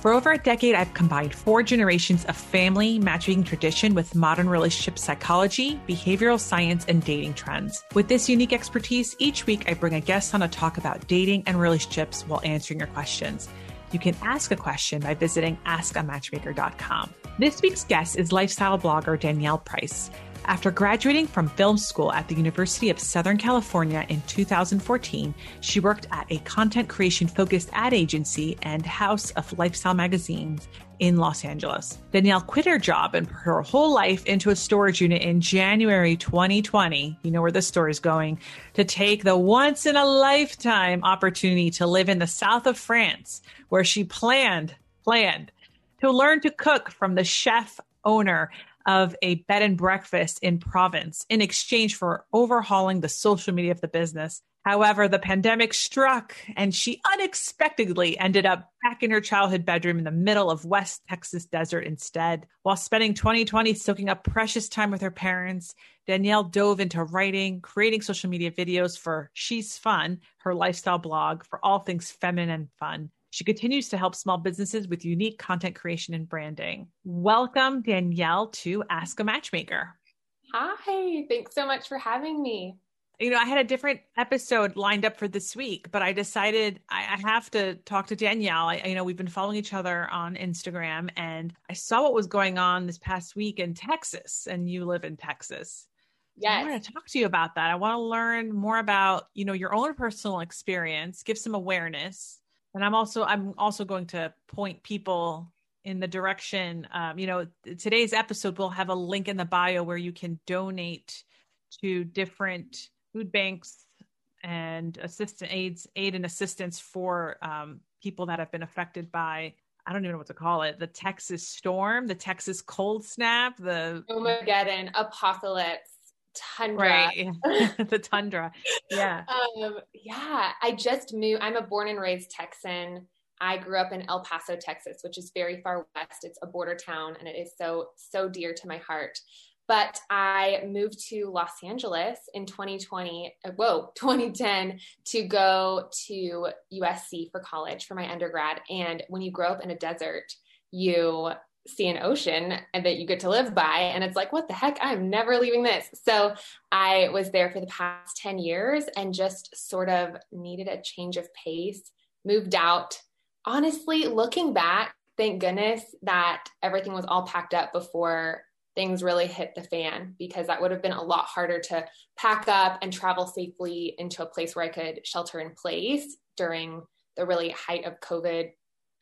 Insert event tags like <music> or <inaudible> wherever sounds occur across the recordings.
For over a decade, I've combined four generations of family matchmaking tradition with modern relationship psychology, behavioral science, and dating trends. With this unique expertise, each week I bring a guest on to talk about dating and relationships while answering your questions. You can ask a question by visiting askamatchmaker.com. This week's guest is lifestyle blogger Danielle Price. After graduating from film school at the University of Southern California in 2014, she worked at a content creation focused ad agency and house of lifestyle magazines in Los Angeles. Danielle quit her job and put her whole life into a storage unit in January 2020. You know where this story is going to take the once in a lifetime opportunity to live in the south of France, where she planned, planned to learn to cook from the chef owner of a bed and breakfast in Provence in exchange for overhauling the social media of the business. However, the pandemic struck and she unexpectedly ended up back in her childhood bedroom in the middle of West Texas desert instead. While spending 2020 soaking up precious time with her parents, Danielle dove into writing, creating social media videos for She's Fun, her lifestyle blog for all things feminine and fun. She continues to help small businesses with unique content creation and branding. Welcome, Danielle, to Ask a Matchmaker. Hi, thanks so much for having me. You know, I had a different episode lined up for this week, but I decided I, I have to talk to Danielle. I, you know, we've been following each other on Instagram, and I saw what was going on this past week in Texas, and you live in Texas. Yes. I want to talk to you about that. I want to learn more about, you know, your own personal experience, give some awareness and i'm also i'm also going to point people in the direction um, you know today's episode will have a link in the bio where you can donate to different food banks and assistant aids aid and assistance for um, people that have been affected by I don't even know what to call it. The Texas storm, the Texas cold snap, the Armageddon, apocalypse tundra. Right. <laughs> the <laughs> tundra. Yeah. um, yeah. I just moved. I'm a born and raised Texan. I grew up in El Paso, Texas, which is very far west. It's a border town and it is so, so dear to my heart. But I moved to Los Angeles in 2020, uh, whoa, <laughs> 2010 to go to USC for college for my undergrad. And when you grow up in a desert, you see an ocean and that you get to live by. And it's like what the heck? I'm never leaving this. So i was there for the past 10 years and just sort of needed a change of pace moved out. Honestly looking back thank goodness that everything was all packed up before things really hit the fan because that would have been a lot harder to pack up and travel safely into a place where i could shelter in place during the really height of covid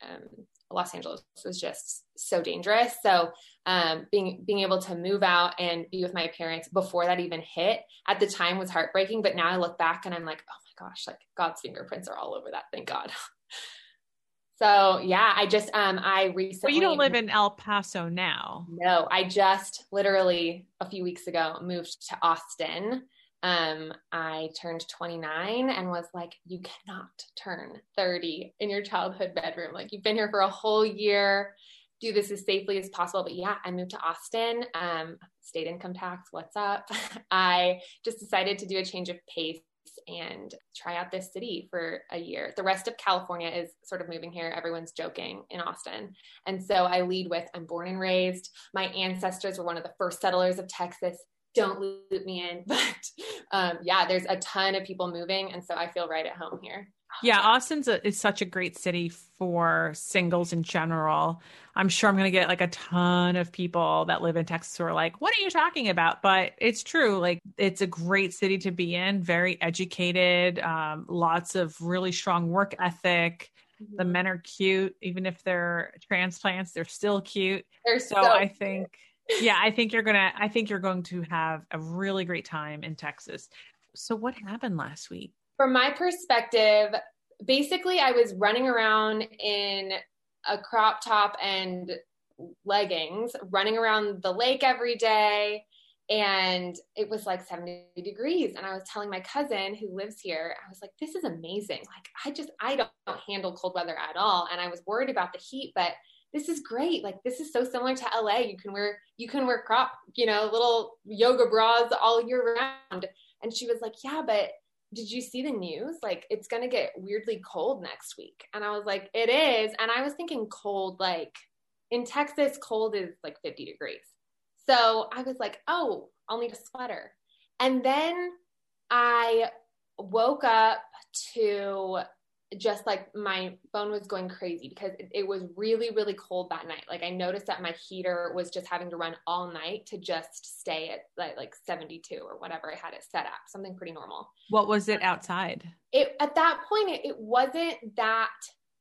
um, Los Angeles was just so dangerous. So um, being being able to move out and be with my parents before that even hit at the time was heartbreaking. But now I look back and I'm like, oh my gosh, like God's fingerprints are all over that. Thank God. <laughs> so yeah, I just um I recently. Well, you don't live in El Paso now. No, I just literally a few weeks ago moved to Austin um, I turned 29 and was like, you cannot turn 30 in your childhood bedroom. Like, you've been here for a whole year. Do this as safely as possible. But yeah, I moved to Austin, um, state income tax. What's up? <laughs> I just decided to do a change of pace and try out this city for a year. The rest of California is sort of moving here. Everyone's joking in Austin. And so I lead with I'm born and raised. My ancestors were one of the first settlers of Texas don't loop me in. <laughs> But um, yeah, there's a ton of people moving. And so I feel right at home here. Yeah, Austin's a, is such a great city for singles in general. I'm sure I'm going to get like a ton of people that live in Texas who are like, "What are you talking about?" But it's true. Like, it's a great city to be in. Very educated. Um, lots of really strong work ethic. Mm-hmm. The men are cute, even if they're transplants. They're still cute. They're so, so I think, yeah, I think you're gonna. I think you're going to have a really great time in Texas. So, what happened last week? from my perspective, basically, I was running around in a crop top and leggings, running around the lake every day. And it was like 70 degrees. And I was telling my cousin who lives here, I was like, this is amazing. Like, I just, I don't handle cold weather at all. And I was worried about the heat, but this is great. Like this is so similar to LA. You can wear you can wear crop, you know, little yoga bras all year round. And she was like, "Yeah, but did you see the news? Like, it's going to get weirdly cold next week. And I was like, it is. And I was thinking cold, like in Texas, cold is like 50 degrees. So I was like, oh, I'll need a sweater. And then I woke up to just like my phone was going crazy because it, it, was really really cold that night. Like i noticed that my heater was just having to run all night to just stay at like, like 72 or whatever i had it set up something pretty normal. What was it outside? It at that point it, it wasn't that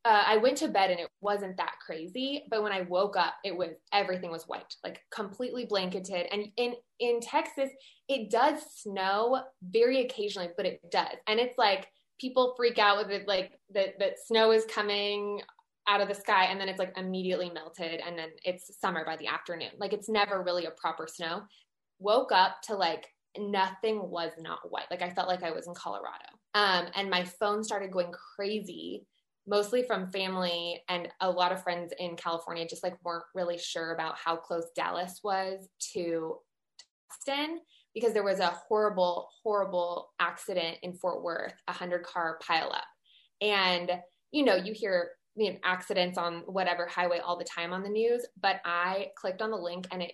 uh, i went to bed and it wasn't that crazy but when i woke up it was everything was white like completely blanketed. And in in texas it does snow very occasionally but it does. And it's like people freak out with it like that that snow is coming out of the sky and then it's like immediately melted and then it's summer by the afternoon. Like it's never really a proper snow. Woke up to like nothing was not white. Like i felt like i was in colorado. Um, and my phone started going crazy mostly from family and a lot of friends in california just like weren't really sure about how close dallas was to austin because there was a horrible, horrible accident in Fort Worth, a hundred car pileup. And, you know, you hear you know, accidents on whatever highway all the time on the news, but I clicked on the link and it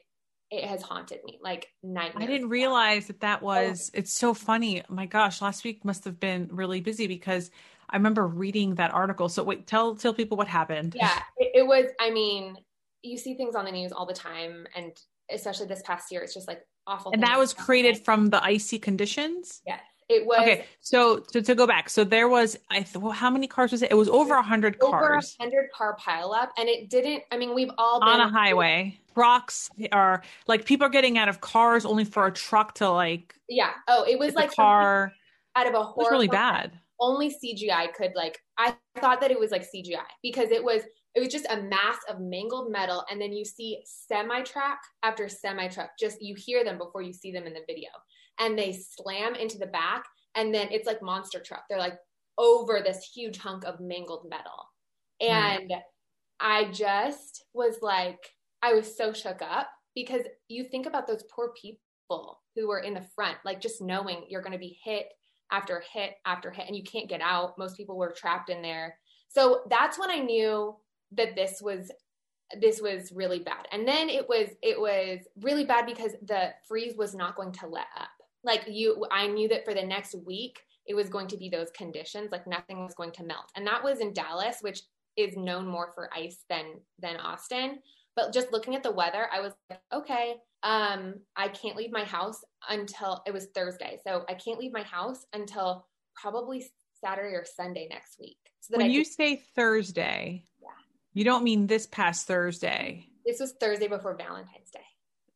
it has haunted me like nightmares. I didn't realize that that oh. was. Oh. It's so funny. my gosh, last week must have been really busy because I remember reading that article. So wait, tell tell people what happened. Yeah, it, it was. I mean, you see things on the news all the time, and especially this past year, it's just like awful. And that was created from the icy conditions. Yes, it was. Okay, so to, to go back, so there was I th- well, how many cars was it? It was over a hundred cars. Over a hundred car pileup, and it didn't. I mean, we've all been on a highway. Trucks are like people are getting out of cars only for a truck to like. Yeah. Oh, it was like car out of a horror. It was really bad. Only CGI could like. I thought that it was like CGI because it was it was just a mass of mangled metal and then you see semi truck after semi truck just you hear them before you see them in the video and they slam into the back and then it's like monster truck they're like over this huge hunk of mangled metal hmm. and mm. i just was like i was so shook up because you think about those poor people who were in the front like just knowing you're going to be hit after hit after hit and you can't get out most people were trapped in there so that's when i knew that this was this was really bad. And then it was it was really bad because the freeze was not going to let up. Like you i knew that for the next week it was going to be those conditions like nothing was going to melt. And that was in dallas which is known more for ice than than austin. But just looking at the weather i was like okay um i can't leave my house until it was thursday. So i can't leave my house until probably saturday or sunday next week so when you say thursday you don't mean this past Thursday. This was Thursday before Valentine's Day.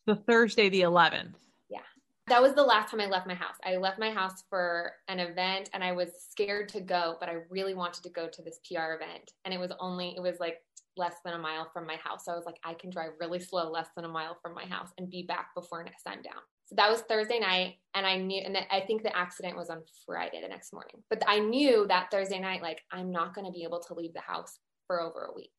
The Thursday the 11th. Yeah. That was the last time I left my house. I left my house for an event and I was scared to go, but I really wanted to go to this PR event. And it was only, it was like less than a mile from my house. So I was like, I can drive really slow, less than a mile from my house and be back before sundown. So that was Thursday night. And I knew, and I think the accident was on Friday the next morning. But I knew that Thursday night, like, I'm not going to be able to leave the house for over a week.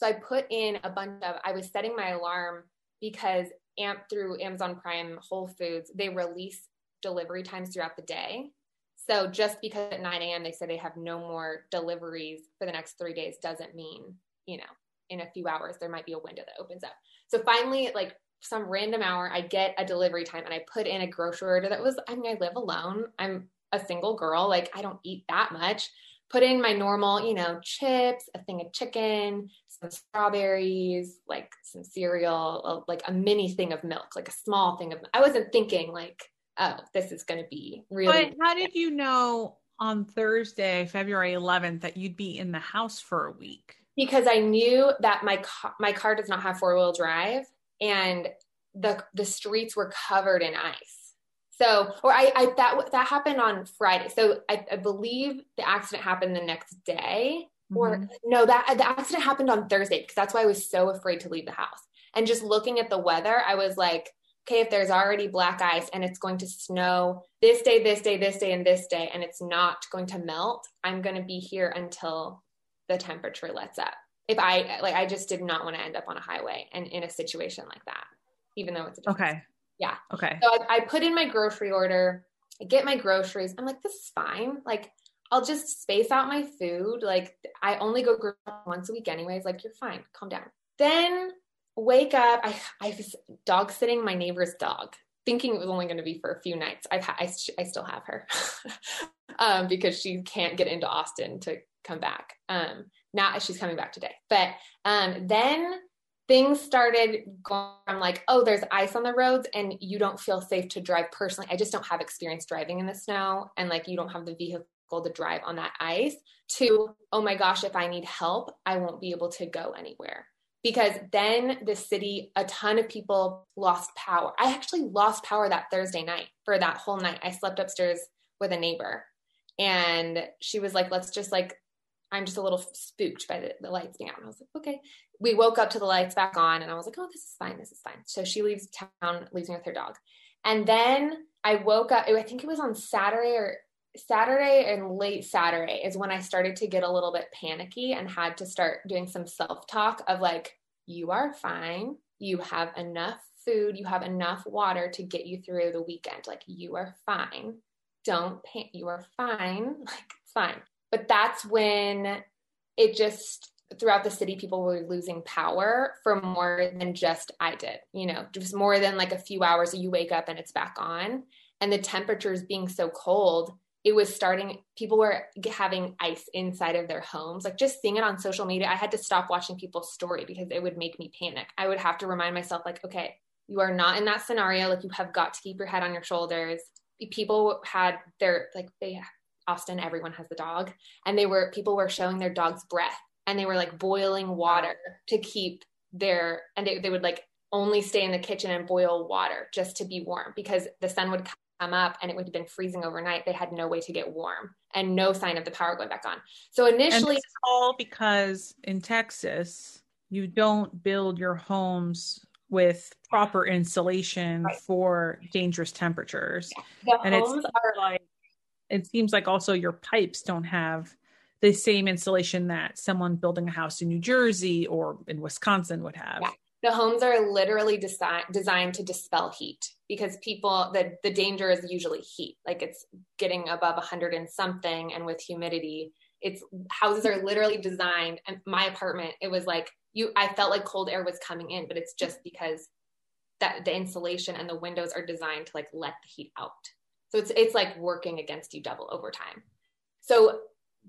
So I put in a bunch of, I was setting my alarm because amp through Amazon Prime, Whole Foods, they release delivery times throughout the day. So just because at 9 a.m. they say they have no more deliveries for the next three days doesn't mean, you know, in a few hours there might be a window that opens up. So finally, like some random hour, I get a delivery time and I put in a grocery order that was, I mean, I live alone. I'm a single girl. Like I don't eat that much put in my normal, you know, chips, a thing of chicken, some strawberries, like some cereal, like a mini thing of milk, like a small thing of. I wasn't thinking like, oh, this is going to be really. But how did you know on Thursday, February 11th, that you'd be in the house for a week? Because I knew that my car, my car does not have four wheel drive, and the the streets were covered in ice. So, or I, I that that happened on Friday. So I, I believe the accident happened the next day, or mm-hmm. no, that the accident happened on Thursday because that's why I was so afraid to leave the house. And just looking at the weather, I was like, okay, if there's already black ice and it's going to snow this day, this day, this day, and this day, and it's not going to melt, I'm going to be here until the temperature lets up. If I like, I just did not want to end up on a highway and in a situation like that, even though it's a okay. Yeah. Okay. So I, I put in my grocery order. I get my groceries. I'm like, this is fine. Like, I'll just space out my food. Like, I only go grocery once a week, anyways. Like, you're fine. Calm down. Then wake up. I I was dog sitting my neighbor's dog, thinking it was only going to be for a few nights. I've ha- I, I still have her <laughs> um, because she can't get into Austin to come back. Um, now she's coming back today. But um, then things started going from like, oh, there's ice on the roads and you don't feel safe to drive personally. I just don't have experience driving in the snow and like you don't have the vehicle to drive on that ice to, oh my gosh, if I need help, I won't be able to go anywhere. Because then the city, a ton of people lost power. I actually lost power that Thursday night for that whole night. I slept upstairs with a neighbor and she was like, let's just like I'm just a little spooked by the, the lights being out. And I was like, okay. We woke up to the lights back on and I was like, oh, this is fine. This is fine. So she leaves town, leaves me with her dog. And then I woke up, I think it was on Saturday or Saturday and late Saturday is when I started to get a little bit panicky and had to start doing some self talk of like, you are fine. You have enough food. You have enough water to get you through the weekend. Like, you are fine. Don't panic. You are fine. <laughs> Like, fine. But that's when it just throughout the city people were losing power for more than just I did, you know, just more than like a few hours you wake up and it's back on. And the temperatures being so cold, it was starting people were having ice inside of their homes. Like just seeing it on social media i had to stop watching people's story because it would make me panic. I would have to remind myself like okay you are not in that scenario. Like you have got to keep your head on your shoulders. People had their like they Austin, everyone has the dog. And they were, people were showing their dog's breath and they were like boiling water to keep their, and they, they would like only stay in the kitchen and boil water just to be warm because the sun would come up and it would have been freezing overnight. They had no way to get warm and no sign of the power going back on. So initially, all because in Texas, you don't build your homes with proper insulation right. for dangerous temperatures. Yeah. The and homes are like it seems like also your pipes don't have the same insulation that someone building a house in New Jersey or in Wisconsin would have. Yeah. The homes are literally desi- designed to dispel heat because people the the danger is usually heat. Like it's getting above 100 and something and with humidity, it's houses are literally designed and my apartment it was like you I felt like cold air was coming in, but it's just because that the insulation and the windows are designed to like let the heat out. So it's it's like working against you double over time. So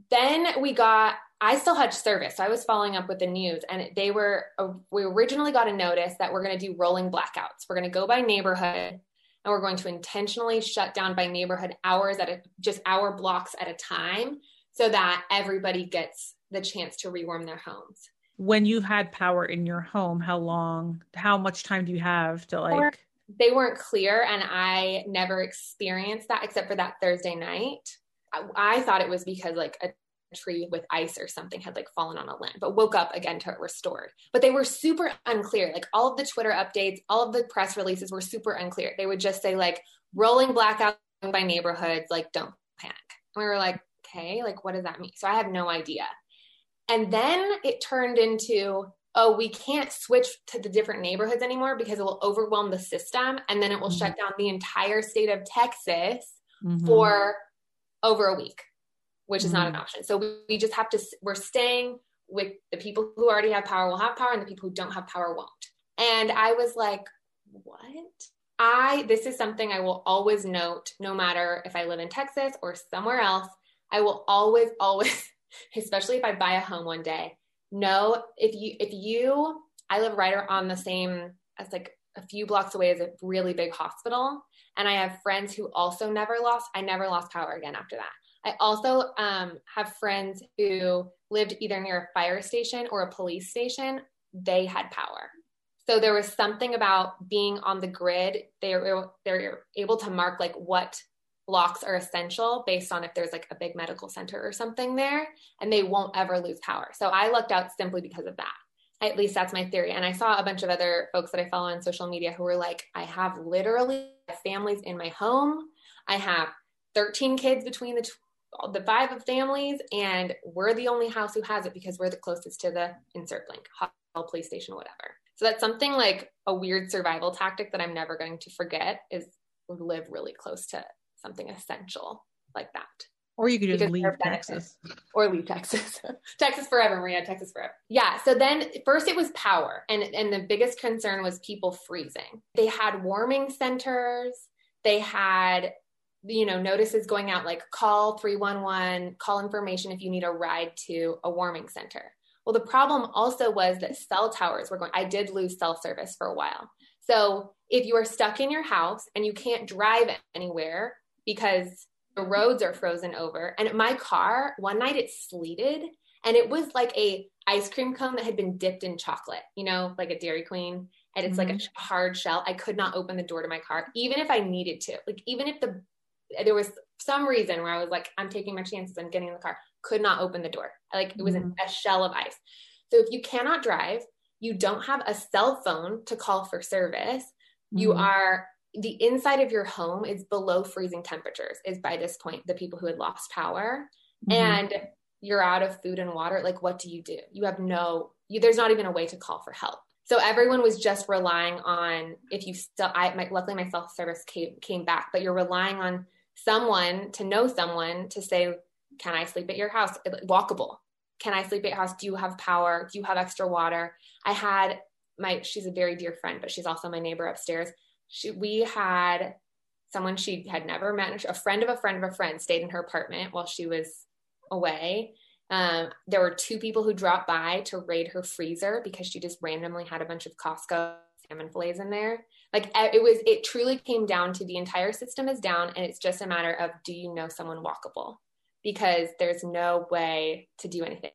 then we got I still had service. So I was following up with the news and they were uh, we originally got a notice that we're going to do rolling blackouts. We're going to go by neighborhood and we're going to intentionally shut down by neighborhood hours at a, just hour blocks at a time so that everybody gets the chance to rewarm their homes. When you've had power in your home, how long, how much time do you have to like? They weren't clear and I never experienced that except for that Thursday night. I, I, thought it was because like a tree with ice or something had like fallen on a limb, but woke up again to it restored. But they were super unclear. Like all of the Twitter updates, all of the press releases were super unclear. They would just say like rolling blackout by neighborhoods, like don't panic. And we were like, okay, like what does that mean? So I have no idea. And then it turned into oh, we can't switch to the different neighborhoods anymore because it will overwhelm the system and then it will mm-hmm. shut down the entire state of Texas mm-hmm. for over a week, which is mm-hmm. not an mm-hmm. option. So we, we just have to, we're staying with the people who already have power will have power and the people who don't have power won't. And I was like, what? I, this is something I will always note no matter if I live in Texas or somewhere else. I will always, always <laughs> especially if I buy a home one day, know if you if you I live right on the same as like a few blocks away is a really big hospital and I have friends who also never lost I never lost power again after that. I also um, have friends who lived either near a fire station or a police station. They had power. So there was something about being on the grid. They're they're able to mark like what blocks are essential based on if there's like a big medical center or something there, and they won't ever lose power. So I lucked out simply because of that. At least that's my theory. And I saw a bunch of other folks that I follow on social media who were like, I have literally families in my home. I have 13 kids between the the five of families, and we're the only house who has it because we're the closest to the insert link, hospital, police station, whatever. So that's something like a weird survival tactic that I'm never going to forget is live really close to something essential like that. Or you could just leave Texas. <laughs> Or leave Texas. <laughs> Texas forever, Maria, Texas forever. Yeah. So then first it was power. And, and the biggest concern was people freezing. They had warming centers. They had, you know, notices going out like call 311, call information if you need a ride to a warming center. Well, the problem also was that cell towers were going, I did lose cell service for a while. So if you are stuck in your house and you can't drive anywhere because the roads are frozen over. And my car, one night it sleeted and it was like a ice cream cone that had been dipped in chocolate, you know, like a Dairy Queen. And it's mm-hmm. like a mm-hmm. hard shell. I could not open the door to my car, even if I needed to. Like, even if the there was some reason where I was like, I'm taking my chances, I'm getting in the car, could not open the door. Like, it was mm-hmm. a shell of ice. So, if you cannot drive, you don't have a cell phone to call for service, mm-hmm. you are the inside of your home is below freezing temperatures is by this point the people who had lost power. Mm-hmm. and you're out of food and water like what do you do? You have no you, there's not even a way to call for help. So everyone was just relying on if you still i my, luckily my self service came, came back but you're relying on someone to know someone to say can i sleep at your house? Walkable. Can i sleep at your house? Do you have power? Do you have extra water? I had my she's a very dear friend but she's also my neighbor upstairs she we had someone she had never met a friend of a friend of a friend stayed in her apartment while she was away. Um, there were two people who dropped by to raid her freezer because she just randomly had a bunch of costco salmon fillets in there. Like it was it truly came down to the entire system is down and it's just a matter of do you know someone walkable? Because there's no way to do anything.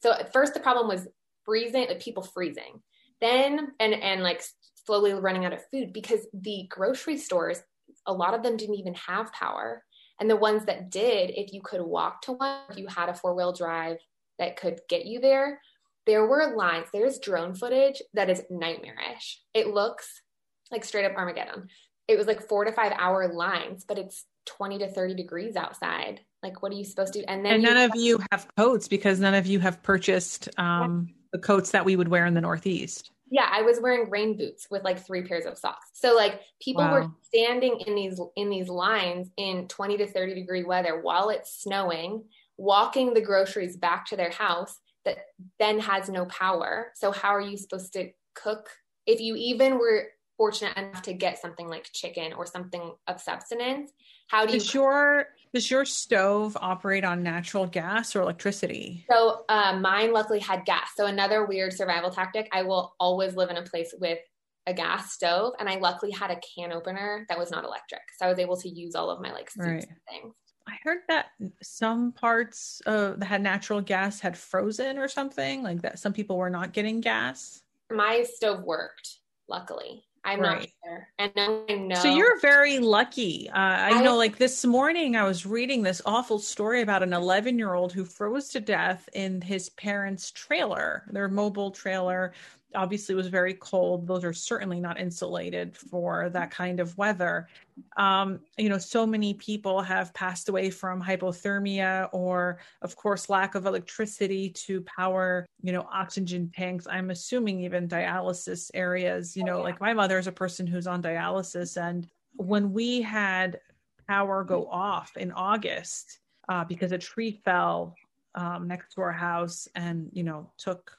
So at first the problem was freezing like people freezing. Then and and like slowly running out of food because the grocery stores, a lot of them didn't even have power. And the ones that did, if you could walk to one, if you had a four wheel drive that could get you there, there were lines. There's drone footage that is nightmarish. It looks like straight up Armageddon. It was like four to five hour lines, but it's 20 to 30 degrees outside. Like, what are you supposed to do? And then and none of you have coats because none of you have purchased um, the coats that we would wear in the Northeast yeah i was wearing rain boots with like three pairs of socks. So like people wow. were standing in these in these lines in 20 to 30 degree weather while it's snowing walking the groceries back to their house that then has no power. So how are you supposed to cook? If you even were fortunate enough to get something like chicken or something of substance how do you your does your stove operate on natural gas or electricity so uh, mine luckily had gas so another weird survival tactic i will always live in a place with a gas stove and i luckily had a can opener that was not electric so i was able to use all of my like soups right. and things I heard that some parts uh, that had natural gas had frozen or something like that. Some people were not getting gas. My stove worked, luckily. I'm right. not sure. And now I know. So you're very lucky. Uh, I, I know, like this morning, I was reading this awful story about an 11 year old who froze to death in his parents' trailer, their mobile trailer obviously it was very cold. Those are certainly not insulated for that kind of weather. Um, you know, so many people have passed away from hypothermia or, of course, lack of electricity to power, you know, oxygen tanks. I'm assuming even dialysis areas. You know, oh, yeah. like my mother is a person who's on dialysis. And when we had power go off in August, uh, because a tree fell um, next to our house and you know took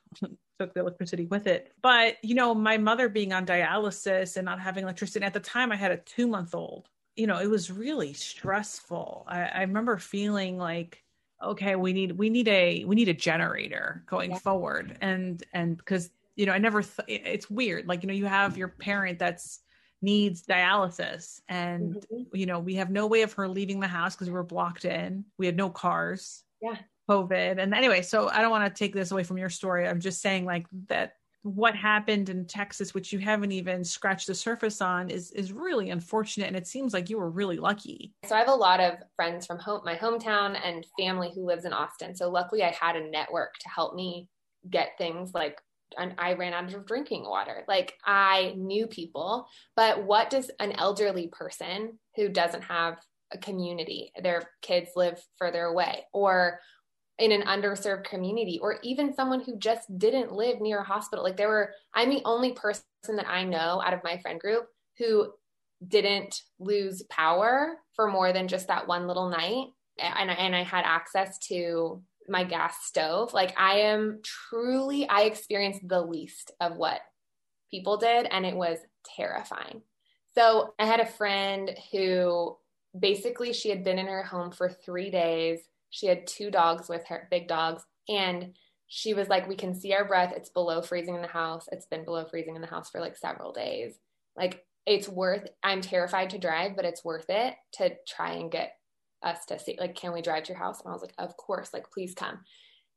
took the electricity with it. But, you know, my mother being on dialysis and not having electricity at the time, I had a two month old. You know, it was really stressful. I, I remember feeling like okay, we need we need a we need a generator going yeah. forward, and and because you know I never th- it's weird like you know you have your parent that's needs dialysis and mm-hmm. you know we have no way of her leaving the house because we were blocked in we had no cars yeah covid and anyway so i don't want to take this away from your story i'm just saying like that what happened in Texas, which you haven't even scratched the surface on, is is really unfortunate. And it seems like you were really lucky. So I have a lot of friends from home, my hometown and family who lives in Austin. So luckily, I had a network to help me get things like. And I ran out of drinking water. Like I knew people, but what does an elderly person who doesn't have a community, their kids live further away, or in an underserved community or even someone who just didn't live near a hospital. Like there were i'm the only person that i know out of my friend group who didn't lose power for more than just that one little night. And, and i had access to my gas stove. Like i am truly i experienced the least of what people did and it was terrifying. So i had a friend who basically she had been in her home for three days she had two dogs with her, big dogs. And she was like, We can see our breath. It's below freezing in the house. It's been below freezing in the house for like several days. Like, it's worth, I'm terrified to drive, but it's worth it to try and get us to see, like, can we drive to your house? And I was like, Of course, like, please come.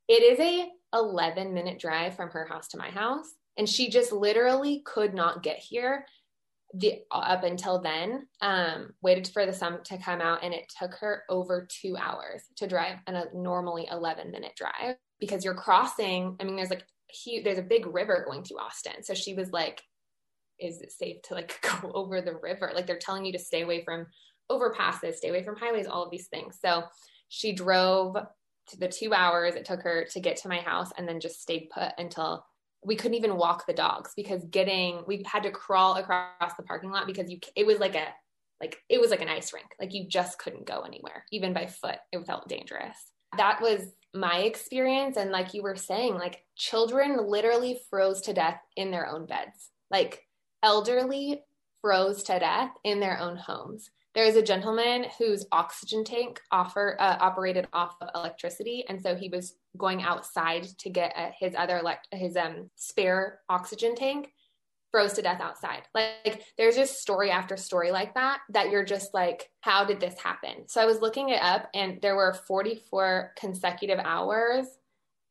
It is a 11 minute drive from her house to my house. And she just literally could not get here the up until then um, waited for the sun to come out and it took her over two hours to drive on a normally 11 minute drive because you're crossing i mean there's like huge, there's a big river going through austin. So she was like is it safe to like <laughs> go over the river? Like they're telling you to stay away from overpasses stay away from highways all of these things. So she drove to the two hours it took her to get to my house and then just stayed put until we couldn't even walk the dogs because getting we had to crawl across the parking lot because you it was like a like it was like an ice rink. Like you just couldn't go anywhere even by foot. It felt dangerous. That was my experience. And like you were saying like children literally froze to death in their own beds. Like elderly froze to death in their own homes there is a gentleman whose oxygen tank offer uh, operated off of electricity and so he was going outside to get uh, his other elect his um spare oxygen tank froze to death outside. Like there's just story after story like that that you're just like how did this happen? So i was looking it up and there were 44 consecutive hours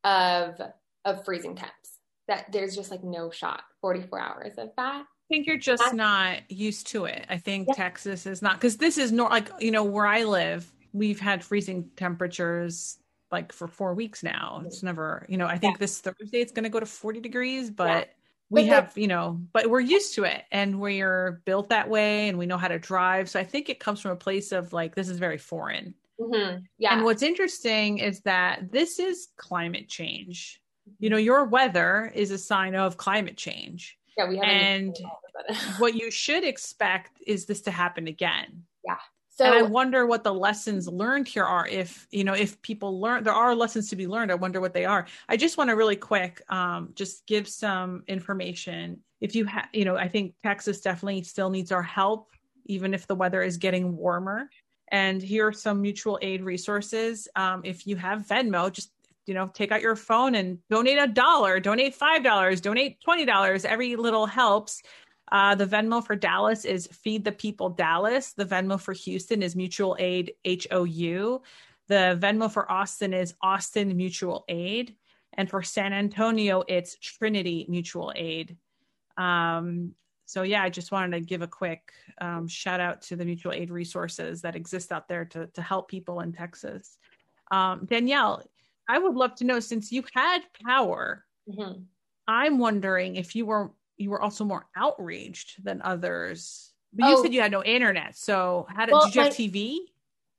of of freezing temps. That there's just like no shot 44 hours of that think you're just not used to it. I think yeah. Texas is not because this is not like you know where I live. We've had freezing temperatures like for four weeks now. It's never you know. I think yeah. this Thursday it's going to go to 40 degrees, but. Yeah. We have, you know, but we're used to it and we're built that way and we know how to drive. So I think it comes from a place of like, this is very foreign. Mm-hmm. Yeah. And what's interesting is that this is climate change. You know, your weather is a sign of climate change. Yeah, we have. And <laughs> what you should expect is this to happen again. Yeah. So and I wonder what the lessons learned here are. If you know, if people learn, there are lessons to be learned. I wonder what they are. I just want to really quick, um, just give some information. If you have, you know, I think Texas definitely still needs our help, even if the weather is getting warmer. And here are some mutual aid resources. Um, if you have Venmo, just you know, take out your phone and donate a dollar, donate five dollars, donate twenty dollars. Every little helps. Uh, the Venmo for Dallas is Feed the People Dallas. The Venmo for Houston is Mutual Aid HOU. The Venmo for Austin is Austin Mutual Aid. And for San Antonio, it's Trinity Mutual Aid. Um, so, yeah, I just wanted to give a quick um, shout out to the mutual aid resources that exist out there to, to help people in Texas. Um, Danielle, I would love to know since you had power, mm-hmm. I'm wondering if you were you were also more outraged than others. But you oh. said you had no internet, so how did, well, did you have TV?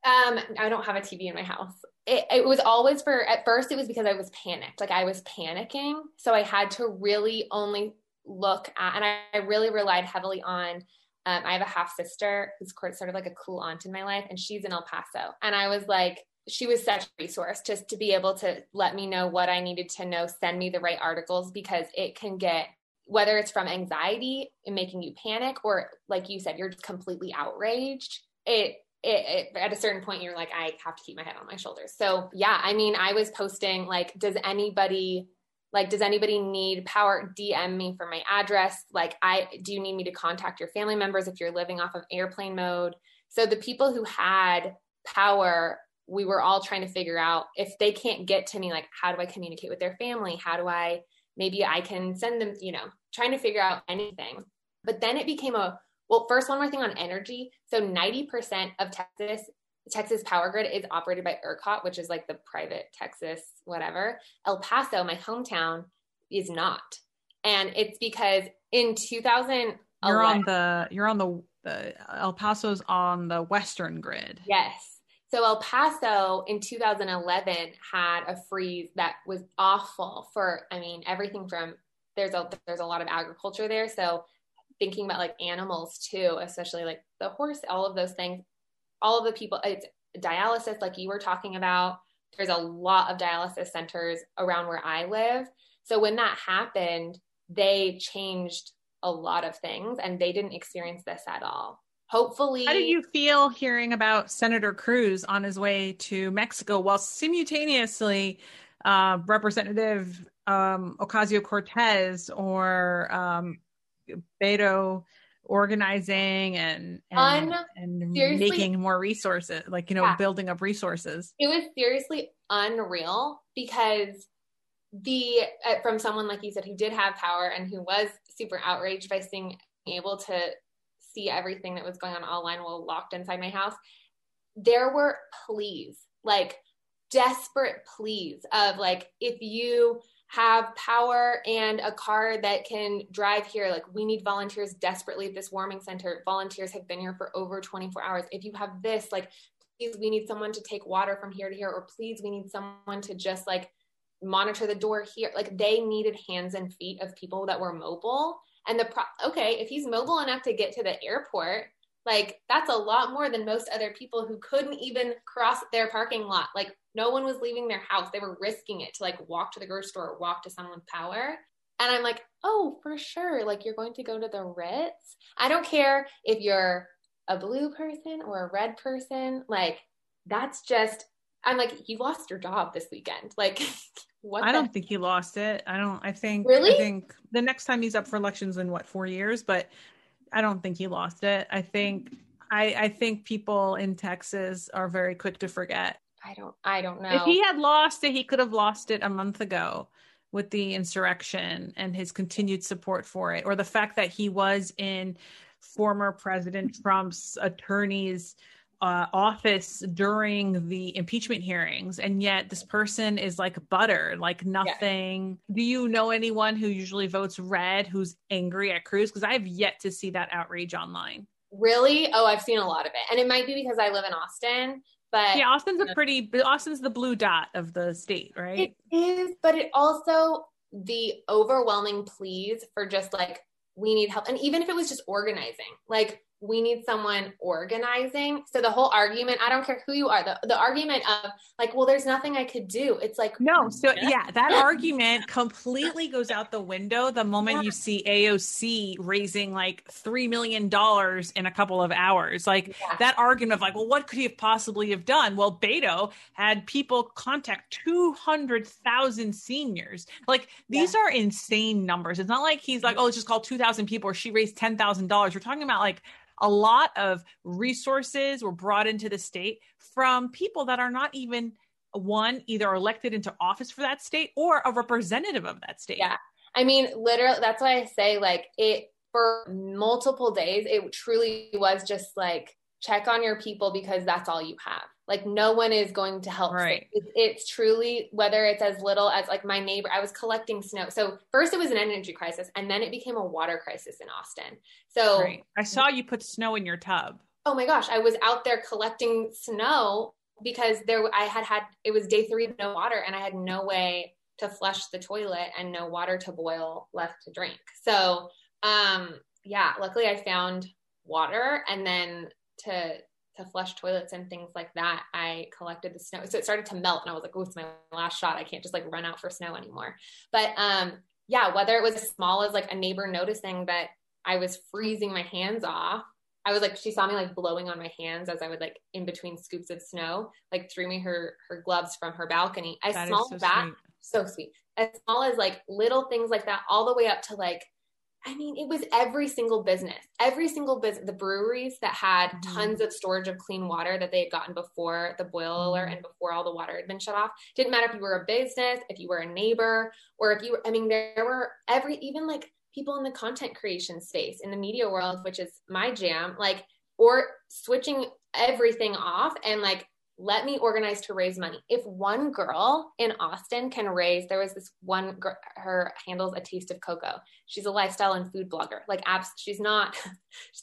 Um, I don't have a TV in my house. It, it was always for at first it was because I was panicked, like I was panicking, so I had to really only look at, and I, I really relied heavily on. Um, I have a half sister who's sort of like a cool aunt in my life, and she's in El Paso, and I was like, she was such a resource just to be able to let me know what I needed to know, send me the right articles because it can get whether it's from anxiety and making you panic or like you said you're just completely outraged. It it, it, at a certain point you're like i have to keep my head on my shoulders. So yeah i mean i was posting like does anybody like does anybody need power? Dm me for my address. Like i do you need me to contact your family members if you're living off of airplane mode? So the people who had power we were all trying to figure out if they can't get to me like how do i communicate with their family? How do i maybe i can send them you know trying to figure out anything. But then it became a well first one more thing on energy. So 90% of texas texas power grid is operated by ercot which is like the private texas whatever. El paso my hometown is not. And it's because in 2000 you're on the you're on the the El Paso's on the western grid. Yes. So El Paso in 2011 had a freeze that was awful for I mean everything from there's a there's a lot of agriculture there. So thinking about like animals too especially like the horse all of those things all of the people it's dialysis like you were talking about. There's a lot of dialysis centers around where I live. So when that happened they changed a lot of things and they didn't experience this at all hopefully how did you feel hearing about senator cruz on his way to mexico while simultaneously uh, representative um, ocasio-cortez or um, beto organizing and and, and making more resources like you know yeah. building up resources it was seriously unreal because the uh, from someone like you said who did have power and who was super outraged by seeing able to see everything that was going on online while locked inside my house. There were pleas, like desperate pleas of like, if you have power and a car that can drive here, like we need volunteers desperately at this warming center. Volunteers have been here for over 24 hours. If you have this, like, please, we need someone to take water from here to here, or please, we need someone to just like monitor the door here. Like they needed hands and feet of people that were mobile and the pro- okay, if he's mobile enough to get to the airport, like that's a lot more than most other people who couldn't even cross their parking lot. Like no one was leaving their house. They were risking it to like walk to the grocery store or walk to someone's power. And I'm like, oh, for sure. Like you're going to go to the Ritz. I don't care if you're a blue person or a red person. Like that's just I'm like, you lost your job this weekend. <laughs> Like What I don't think he lost it. I don't. I think. Really? I think the next time he's up for elections in what four years, but I don't think he lost it. I think. I, I think people in Texas are very quick to forget. I don't. I don't know. If he had lost it, he could have lost it a month ago with the insurrection and his continued support for it, or the fact that he was in former President Trump's attorney's uh, office during the impeachment hearings, and yet this person is like butter, like nothing. Yeah. Do you know anyone who usually votes red who's angry at Cruz? Because I have yet to see that outrage online. Really? Oh, I've seen a lot of it, and it might be because I live in Austin. But yeah, Austin's a pretty. Austin's the blue dot of the state, right? It is, but it also the overwhelming pleas for just like we need help, and even if it was just organizing, like we need someone organizing. So the whole argument, I don't care who you are, the, the argument of like, well, there's nothing I could do. It's like, no. So yeah, that argument completely goes out the window the moment yeah. you see AOC raising like $3 million in a couple of hours. Like yeah. that argument of like, well, what could he have possibly have done? Well, Beto had people contact 200,000 seniors. Like these yeah. are insane numbers. It's not like he's like, oh, let's just call 2,000 people or she raised $10,000. We're talking about like a lot of resources were brought into the state from people that are not even one either elected into office for that state or a representative of that state. Yeah. I mean, literally, that's why I say like it for multiple days, it truly was just like check on your people because that's all you have. Like no one is going to help. Right. It's, it's, truly whether it's as little as like my neighbor. I was collecting snow. So first it was an energy crisis, and then it became a water crisis in Austin. So right. I saw you put snow in your tub. Oh my gosh, I was out there collecting snow because there I had had it was day three no water, and I had no way to flush the toilet and no water to boil left to drink. So um yeah, luckily I found water and then to to flush toilets and things like that, I collected the snow. So it started to melt and I was like, oh, it's my last shot. I can't just like run out for snow anymore. But um, yeah, whether it was as small as like a neighbor noticing that I was freezing my hands off I was like, she saw me like blowing on my hands as I would like in between scoops of snow, like threw me her her gloves from her balcony. As That small so that, sweet. so sweet. As small as like little things like that, all the way up to like, I mean, it was every single business, every single business, the breweries that had Mhm. tons of storage of clean water that they had gotten before the boil alert Mhm. and before all the water had been shut off. Didn't matter if you were a business, if you were a neighbor, or if you were, I mean, there were every, even like people in the content creation space in the media world, which is my jam, like, or switching everything off and like, let me organize to raise money. If one girl in Austin can raise, there was this one, gr- her handles a taste of Koko. She's a lifestyle and food blogger. Like, abs- she's not. <laughs>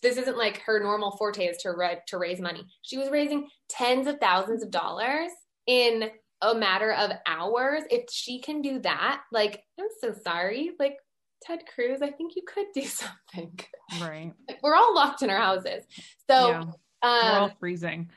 This isn't like her normal forte is to ra- to raise money. She was raising tens of thousands of dollars in a matter of hours. If she can do that, like, I'm so sorry. Like, Ted Cruz, I think you could do <laughs> something. Right. We're all locked in our houses. So, yeah. We're all um, freezing. Um,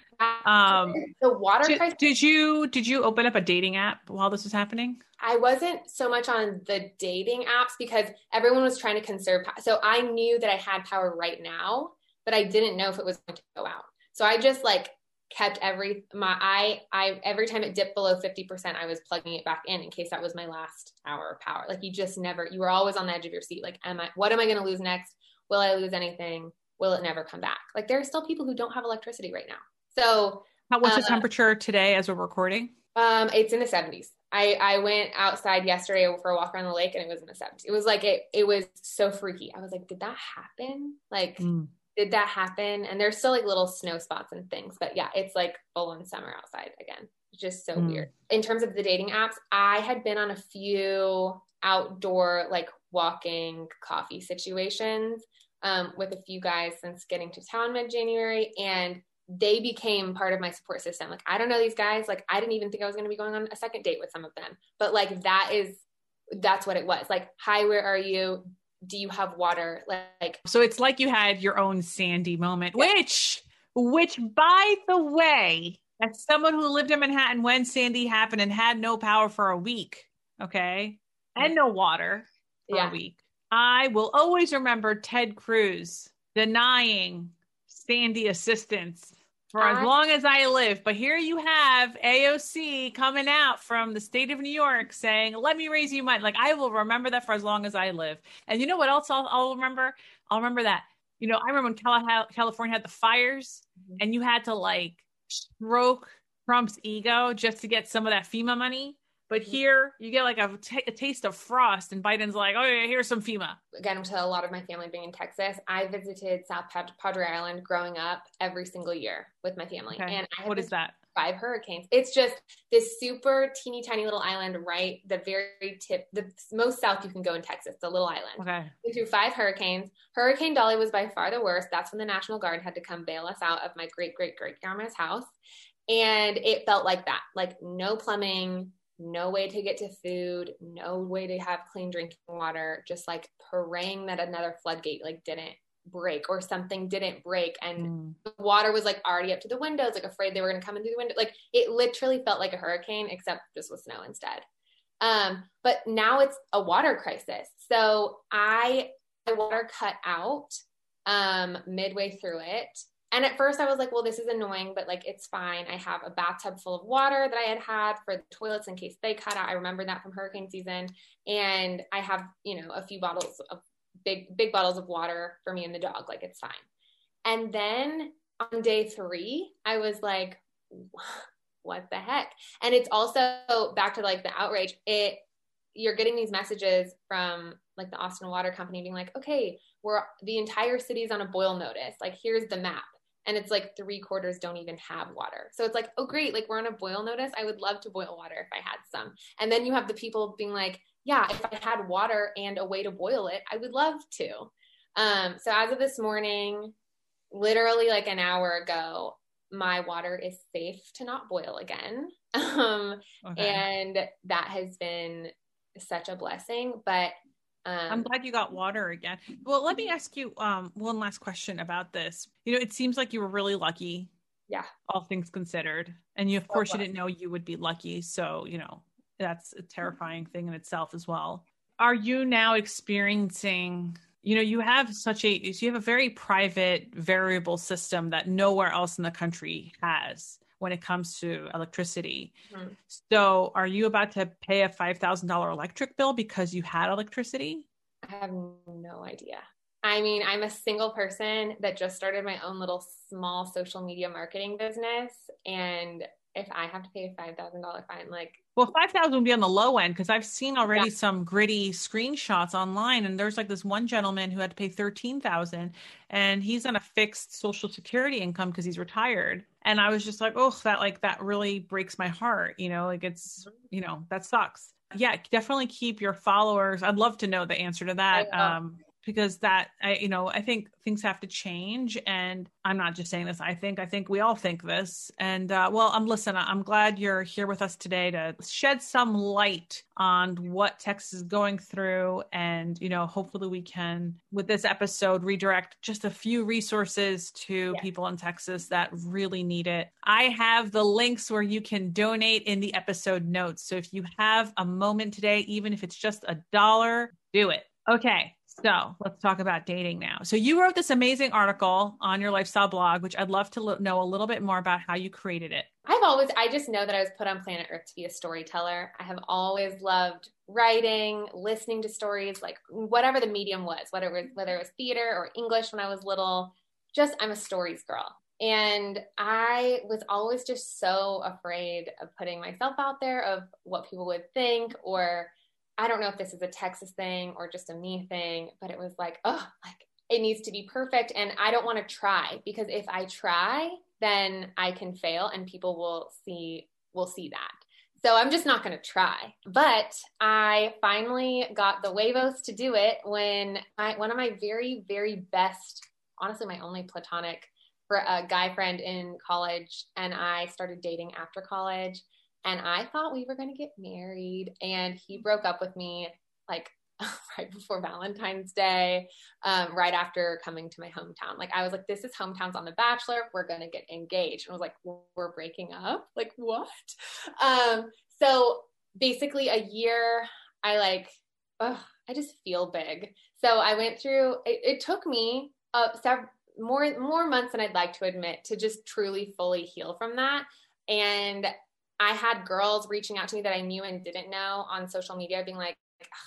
Um, the water Did, crisis. did you did you open up a dating app while this was happening? I wasn't so much on the dating apps because everyone was trying to conserve. So I knew that I had power right now, but I didn't know if it was going to go out. So I just like kept every my I I every time it dipped below 50%, I was plugging it back in in case that was my last hour of power. Like you just never you were always on the edge of your seat. Like, am I what am I gonna lose next? Will I lose anything? Will it never come back? Like there are still people who don't have electricity right now. So How what's the Uh, temperature today as we're recording? um, it's in the 70s. I, I went outside yesterday for a walk around the lake and it was in the 70s. It was like it it was so freaky. I was like, did that happen? Like, Mm. did that happen? And there's still like little snow spots and things, but yeah, it's like full on summer outside again. It's just so Mm. weird. In terms of the dating apps, I had been on a few outdoor like walking coffee situations um, with a few guys since getting to town mid January, and they became part of my support system. Like, I don't know these guys. Like, I didn't even think I was going to be going on a second date with some of them, but like, that is, that's what it was. Like, hi, where are you? Do you have water? Like, So it's like you had your own Sandy moment, Yeah. which which by the way, as someone who lived in Manhattan when Sandy happened and had no power for a week, okay, and no water for yeah. a week, I will always remember Ted Cruz denying Sandy assistance for as long as I live. But here you have AOC coming out from the state of New York saying, "Let me raise you money." Like I will remember that for as long as I live. And you know what else I'll, I'll remember? I'll remember that. You know, I remember when Cali- California had the fires, Mhm. and you had to like stroke Trump's ego just to get some of that FEMA money. But here, you get like a, taste of frost, and Biden's like, "Oh yeah, here's some FEMA." again to a lot of my family being in Texas, I visited South Pad- Padre Island growing up every single year with my family. Okay. And I have What is that? five hurricanes. It's just this super teeny tiny little island right the very tip, the most south you can go in Texas, the little island. Okay. Been through five hurricanes. Hurricane Dolly was by far the worst. That's when the National Guard had to come bail us out of my great great great grandma's house. And it felt like that like no plumbing, no way to get to food, no way to have clean drinking water, just like praying that another floodgate like didn't break or something didn't break and Mm. the water was like already up to the windows like afraid they were going to come in through the window. Like it literally felt like a hurricane except just with snow instead. Um but now it's a water crisis. So i the water cut out um midway through it and at first i was like well this is annoying but like it's fine. I have a bathtub full of water that i had had for the toilets in case they cut out. I remember that from hurricane season. And i have you know a few bottles of big big bottles of water for me and the dog. Like it's fine. And then on day three i was like <laughs> what the heck? And it's also back to like the outrage. It you're getting these messages from like the austin water company being like okay we're the entire city's on a boil notice. Like here's the map and it's like three quarters don't even have water. So it's like oh great like we're on a boil notice. I would love to boil water if i had some. And then you have the people being like yeah if i had water and a way to boil it i would love to. Um so as of this morning literally like an hour ago my water is safe to not boil again. <laughs> Um Okay. and that has been such a blessing but I'm um glad you got water again. Well, let me ask you um one last question about this. You know, it seems like you were really lucky. Yeah. All things considered. And you of So course you didn't know you would be lucky, so, you know, that's a terrifying thing in itself as well. Are you now experiencing you know, you have such a you have a very private variable system that nowhere else in the country has when it comes to electricity. Mm-hmm. So, are you about to pay a $5,000 electric bill because you had electricity? I have no idea. I mean, I'm a single person that just started my own little small social media marketing business. And if I have to pay a $5,000 fine, like, well, 5,000 would be on the low end because I've seen already yeah. some Griddy screenshots online. And there's like this one gentleman who had to pay 13,000 and he's on a fixed social security income because he's retired. And I was just like, oh, that like, that really breaks my heart. You know, like it's, you know, that sucks. Yeah, definitely keep your followers. I'd love to know the answer to that. Um, because that I you know I think things have to change and I'm not just saying this I think I think we all think this. And uh, well I'm listen I'm glad you're here with us today to shed some light on what Texas is going through. And you know hopefully we can with this episode redirect just a few resources to yeah. people in Texas that really need it. I have the links where you can donate in the episode notes. So if you have a moment today even if it's just a dollar do it. Okay so let's talk about dating now. So you wrote this amazing article on your lifestyle blog, which I'd love to know a little bit more about how you created it. I've always, I just know that I was put on planet Earth to be a storyteller. I have always loved writing, listening to stories, like whatever the medium was, whether it was, whether it was theater or English when I was little. Just, I'm a stories girl. And I was always just so afraid of putting myself out there, of what people would think, or I don't know if this is a Texas thing or just a me thing, but it was like, oh, like it needs to be perfect. And I don't want to try because if I try, then I can fail and people will see will see that. So I'm just not going to try. But I finally got the huevos to do it when I, one of my very, very best, honestly, my only platonic for a uh, guy friend in college and I started dating after college and I thought we were going to get married. And he broke up with me like <laughs> right before Valentine's Day, um, right after coming to my hometown. Like I was like, this is hometowns on The Bachelor. We're gonna get engaged. And I was like, we're breaking up. <laughs> Like what? Um, so basically, a year. I like, oh, I just feel big. So I went through. It, it took me uh, several more more months than I'd like to admit to just truly fully heal from that. And I had girls reaching out to me that I knew and didn't know on social media being like,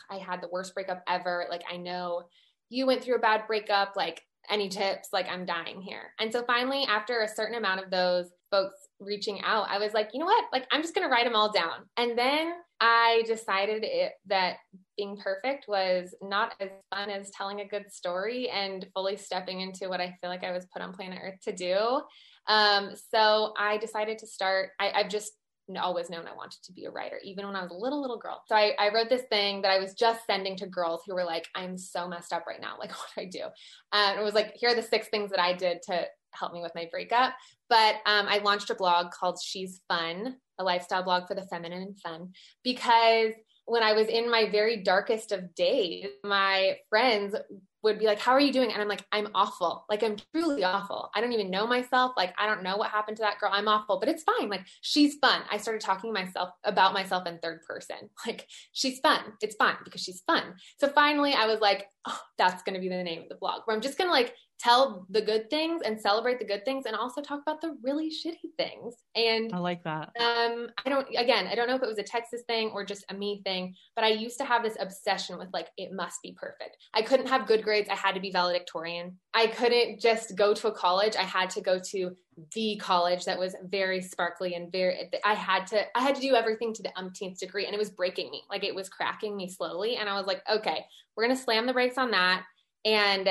I had the worst breakup ever. Like, I know you went through a bad breakup. Like, any tips? Like, I'm dying here. And so finally, after a certain amount of those folks reaching out, I was like, you know what? Like, I'm just going to write them all down. And then I decided it, that being perfect was not as fun as telling a good story and fully stepping into what I feel like I was put on planet Earth to do. Um, so I decided to start, I, I've just always known I wanted to be a writer, even when I was a little, little girl. So I, I, wrote this thing that I was just sending to girls who were like, I'm so messed up right now. <laughs> Like, what do I do? And it was like, here are the six things that I did to help me with my breakup. But um, I launched a blog called She's Fun, a lifestyle blog for the feminine and fun, because when I was in my very darkest of days, my friends would be like, How are you doing? And I'm like, I'm awful. Like, I'm truly awful. I don't even know myself. Like, I don't know what happened to that girl. I'm awful, but it's fine. Like, she's fun. I started talking to myself about myself in third person. <laughs> Like, she's fun. It's fun because she's fun. So finally, I was like, Oh, that's going to be the name of the blog where I'm just going to like tell the good things and celebrate the good things and also talk about the really shitty things. And I like that. Um, I don't, again, I don't know if it was a Texas thing or just a me thing, but I used to have this obsession with like, it must be perfect. I couldn't have good grades. I had to be valedictorian. I couldn't just go to a college. I had to go to the college that was very sparkly and very, I had to, I had to do everything to the umpteenth degree and it was breaking me. Like it was cracking me slowly. And I was like, okay, we're going to slam the brakes on that. And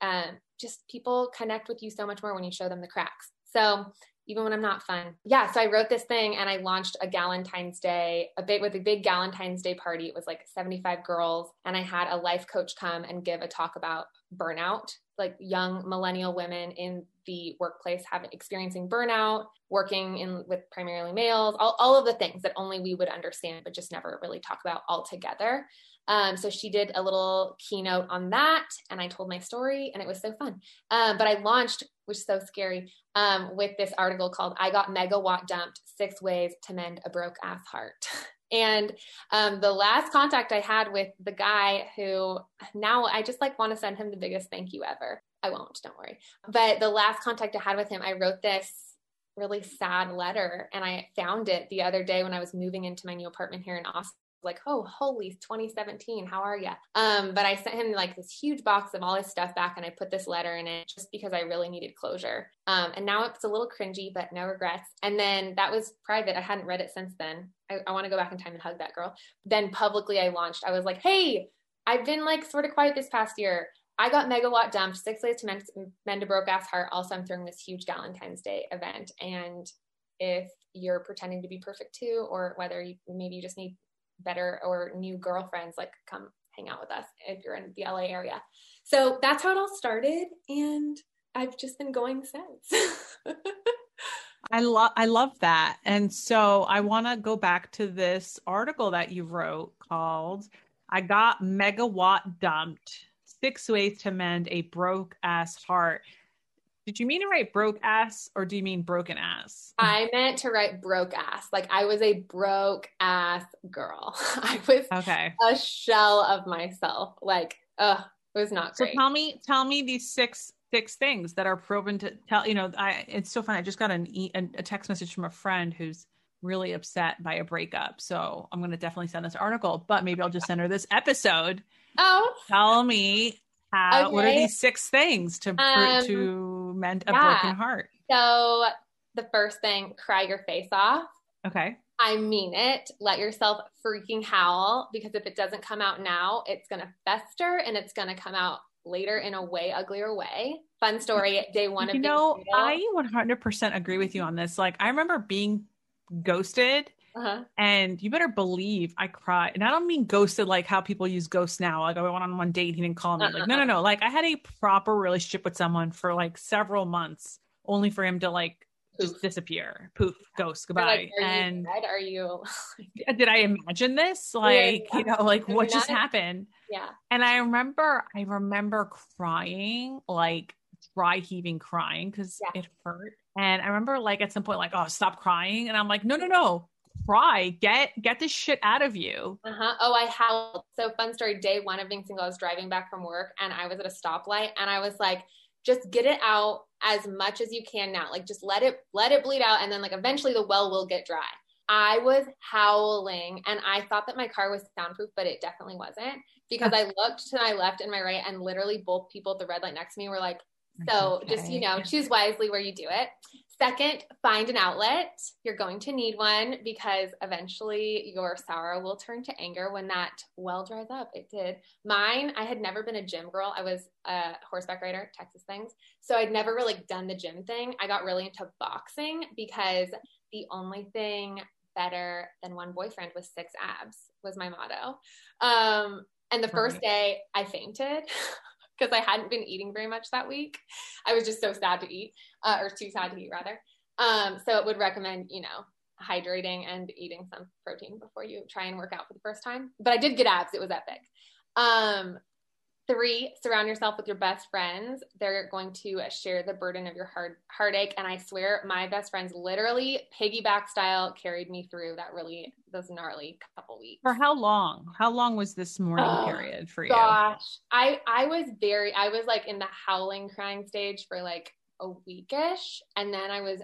um, just people connect with you so much more when you show them the cracks. So even when I'm not fun. Yeah, so I wrote this thing and I launched a Galentine's Day, a big with a big Galentine's Day party. It was like 75 girls and I had a life coach come and give a talk about burnout, like young millennial women in the workplace having experiencing burnout, working in with primarily males, all, all of the things that only we would understand but just never really talk about all together. Um, so she did a little keynote on that, and I told my story, and it was so fun. Um, but I launched, which is so scary, um, with this article called "I Got Megawatt Dumped: Six Ways to Mend a Broke Ass Heart." <laughs> And um, the last contact I had with the guy who now I just like want to send him the biggest thank you ever. I won't, don't worry. But the last contact I had with him, I wrote this really sad letter and I found it the other day when I was moving into my new apartment here in Austin like, oh, holy 2017, how are you? Um, but I sent him like this huge box of all his stuff back and I put this letter in it just because I really needed closure. Um, and now it's a little cringy, but no regrets. And then that was private. I hadn't read it since then. I, I want to go back in time and hug that girl. Then publicly, I launched. I was like, hey, I've been like sort of quiet this past year. I got megawatt dumped, six ways to mend, mend a broke ass heart. Also, I'm throwing this huge Valentine's Day event. And if you're pretending to be perfect too, or whether you maybe you just need better or new girlfriends, like come hang out with us if you're in the LA area. So that's how it all started. And I've just been going since. <laughs> I love I love that. And so I want to go back to this article that you wrote called I got megawatt dumped. Six ways to mend a broke ass heart. Did you mean to write broke ass or do you mean broken ass? I meant to write broke ass. Like I was a broke ass girl. <laughs> I was okay. a shell of myself. Like, ugh, it was not great. So tell me, tell me these six six things that are proven to tell. You know, I it's so funny. I just got an e- a text message from a friend who's really upset by a breakup. So I'm going to definitely send this article, but maybe I'll just send her this episode. Oh, tell me how, okay. what are these six things to um, to mend a yeah. broken heart? So the first thing, cry your face off. Okay. I mean it. Let yourself freaking howl because if it doesn't come out now, it's going to fester and it's going to come out later in a way uglier way. Fun story. Day one of you know, I 100% agree with you on this. Like I remember being ghosted uh-huh. And you better believe I cried. And I don't mean ghosted like how people use ghosts now. Like, oh, I went on one date, he didn't call me. Uh-huh. Like, no, no, no. Like, I had a proper relationship with someone for like several months, only for him to like Poof. just disappear, poof, ghost, goodbye. Like, are and you are you? <laughs> did I imagine this? Like, yeah. you know, like what just happened? Yeah. And I remember, I remember crying, like dry heaving, crying because yeah. it hurt. And I remember, like at some point, like, oh, stop crying, and I'm like, no, no, no, cry. Get get this shit out of you. Uh-huh. Oh, I howled. So fun story. Day one of being single, I was driving back from work and I was at a stoplight and I was like, just get it out as much as you can now. Like just let it let it bleed out and then like eventually the well will get dry. I was howling and I thought that my car was soundproof, but it definitely wasn't because I <laughs> looked to my left and my right and literally both people at the red light next to me were like, so okay. just, you know, choose wisely where you do it. Second, find an outlet. You're going to need one because eventually your sorrow will turn to anger when that well dries up. It did. Mine, I had never been a gym girl. I was a horseback rider, Texas things. So I'd never really done the gym thing. I got really into boxing because the only thing better than one boyfriend was six abs was my motto. Um, and the first day I fainted. <laughs> because I hadn't been eating very much that week. I was just so sad to eat, uh, or too sad to eat rather. Um, so it would recommend, you know, hydrating and eating some protein before you try and work out for the first time. But I did get abs. It was epic. Um, Three, surround yourself with your best friends. They're going to share the burden of your heart heartache. And I swear, my best friends literally piggyback style carried me through that really those gnarly couple weeks. For how long? How long was this mourning oh, period for you? Gosh, I I was very I was like in the howling crying stage for like a weekish, and then I was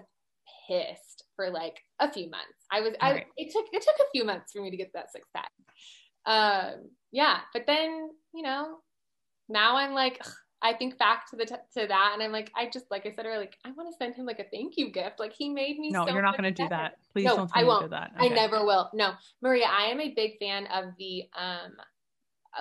pissed for like a few months. I was I it took it took a few months for me to get that six pack. Um, yeah, but then you know now I'm like, I think back to the t- to that, and I'm like, I just like I said earlier, like I want to send him like a thank you gift. Like he made me. No, so you're not going to do that. Please no, don't. I won't. do that. Okay. I never will. No, Maria, I am a big fan of the um,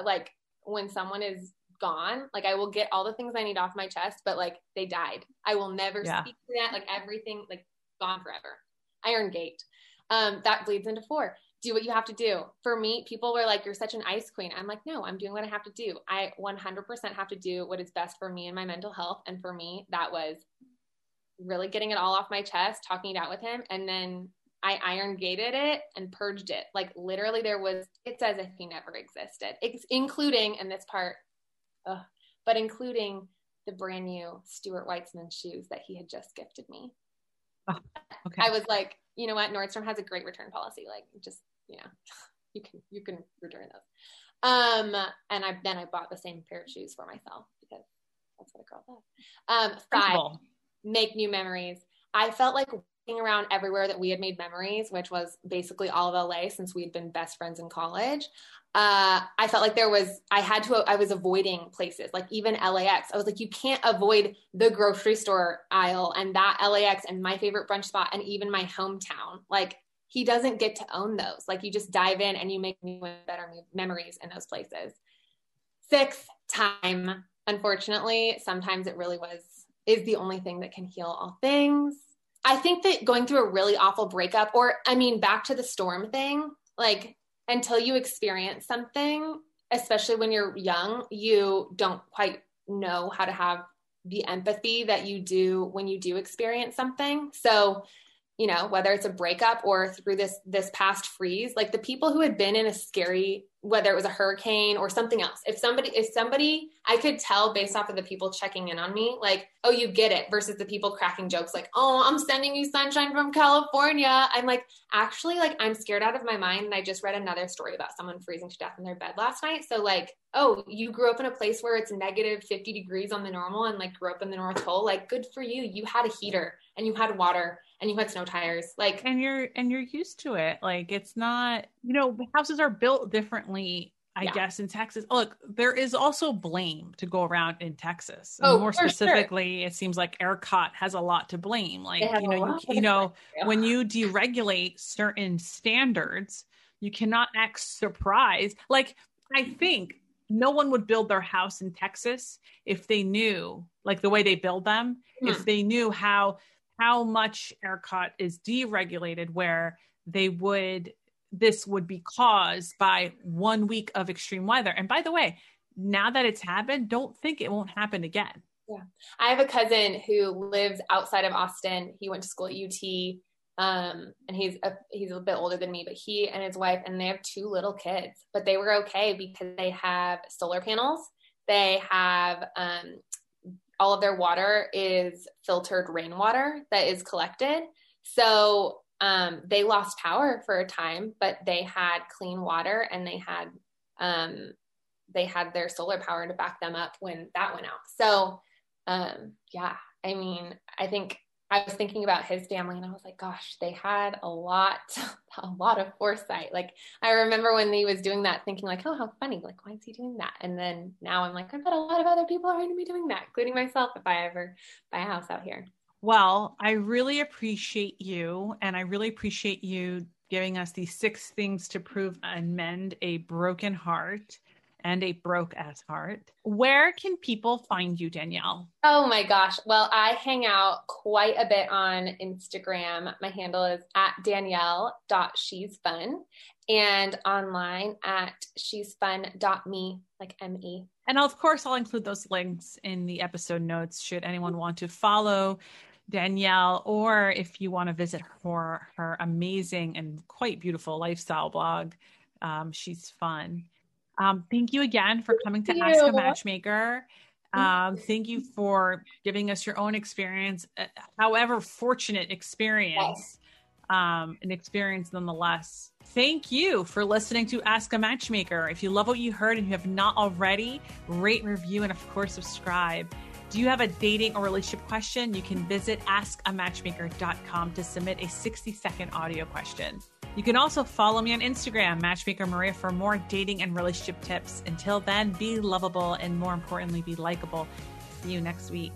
like when someone is gone, like I will get all the things I need off my chest, but like they died. I will never yeah. speak to that. Like everything, like gone forever. Iron Gate. Um, that bleeds into four do what you have to do. For me, people were like, You're such an ice queen. I'm like, No, I'm doing what I have to do. I 100% have to do what is best for me and my mental health. And for me, that was really getting it all off my chest, talking it out with him. And then I iron gated it and purged it. Like literally, there was, it's as if he never existed, it's including, in this part, ugh, but including the brand new Stuart Weitzman shoes that he had just gifted me. Oh, okay. I was like, you know what? Nordstrom has a great return policy. Like, just yeah, <laughs> you can you can return those. Um, and I then I bought the same pair of shoes for myself because that's what a girl does. Um, five, make new memories. I felt like walking around everywhere that we had made memories, which was basically all of LA since we had been best friends in college. Uh, I felt like there was, I had to, I was avoiding places like even LAX. I was like, you can't avoid the grocery store aisle and that LAX and my favorite brunch spot and even my hometown. Like he doesn't get to own those. Like you just dive in and you make new better memories in those places. Sixth time, unfortunately, sometimes it really was is the only thing that can heal all things. I think that going through a really awful breakup, or I mean, back to the storm thing, like until you experience something, especially when you're young, you don't quite know how to have the empathy that you do when you do experience something. So you know whether it's a breakup or through this this past freeze like the people who had been in a scary whether it was a hurricane or something else if somebody if somebody i could tell based off of the people checking in on me like oh you get it versus the people cracking jokes like oh i'm sending you sunshine from california. I'm like actually like i'm scared out of my mind and i just read another story about someone freezing to death in their bed last night. So like oh you grew up in a place where it's negative 50 degrees on the normal and like grew up in the north pole. Like good for you. You had a heater and you had water and you had snow tires like and you're and you're used to it like it's not you know houses are built differently I yeah. guess in Texas. Look, there is also blame to go around in Texas. Oh, more specifically, sure. it seems like ERCOT has a lot to blame. Like you know, you, you know, when you deregulate certain standards, you cannot act surprised. Like I think no one would build their house in Texas if they knew, like the way they build them, hmm. if they knew how how much ERCOT is deregulated, where they would this would be caused by one week of extreme weather. And by the way, now that it's happened, don't think it won't happen again. Yeah. I have a cousin who lives outside of Austin. He went to school at UT. Um, and he's a, he's a bit older than me, but he and his wife, and they have two little kids, but they were okay because they have solar panels. They have um, all of their water is filtered rainwater that is collected. So um, they lost power for a time, but they had clean water and they had um, they had their solar power to back them up when that went out. So um, yeah, I mean, I think I was thinking about his family and I was like, gosh, they had a lot, <laughs> a lot of foresight. Like I remember when he was doing that, thinking like, oh, how funny. Like, why is he doing that? And then now I'm like, I bet a lot of other people are going to be doing that, including myself if I ever buy a house out here. Well, I really appreciate you and I really appreciate you giving us these six things to prove and mend a broken heart and a broke ass heart. Where can people find you, Danielle? Oh my gosh. Well, I hang out quite a bit on Instagram. My handle is at danielle.she'sfun and online at she'sfun.me, like M-E. And of course, I'll include those links in the episode notes should anyone want to follow Danielle, or if you want to visit her, her amazing and quite beautiful lifestyle blog. Um, she's fun. Um, thank you again for coming to Ask a Matchmaker. Um, thank you for giving us your own experience, uh, however fortunate experience, um, an experience nonetheless. Thank you for listening to Ask a Matchmaker. If you love what you heard and you have not already, rate, review, and of course, subscribe. Do you have a dating or relationship question? You can visit askamatchmaker.com to submit a 60 second audio question. You can also follow me on Instagram, Matchmaker Maria, for more dating and relationship tips. Until then, be lovable and more importantly, be likable. See you next week.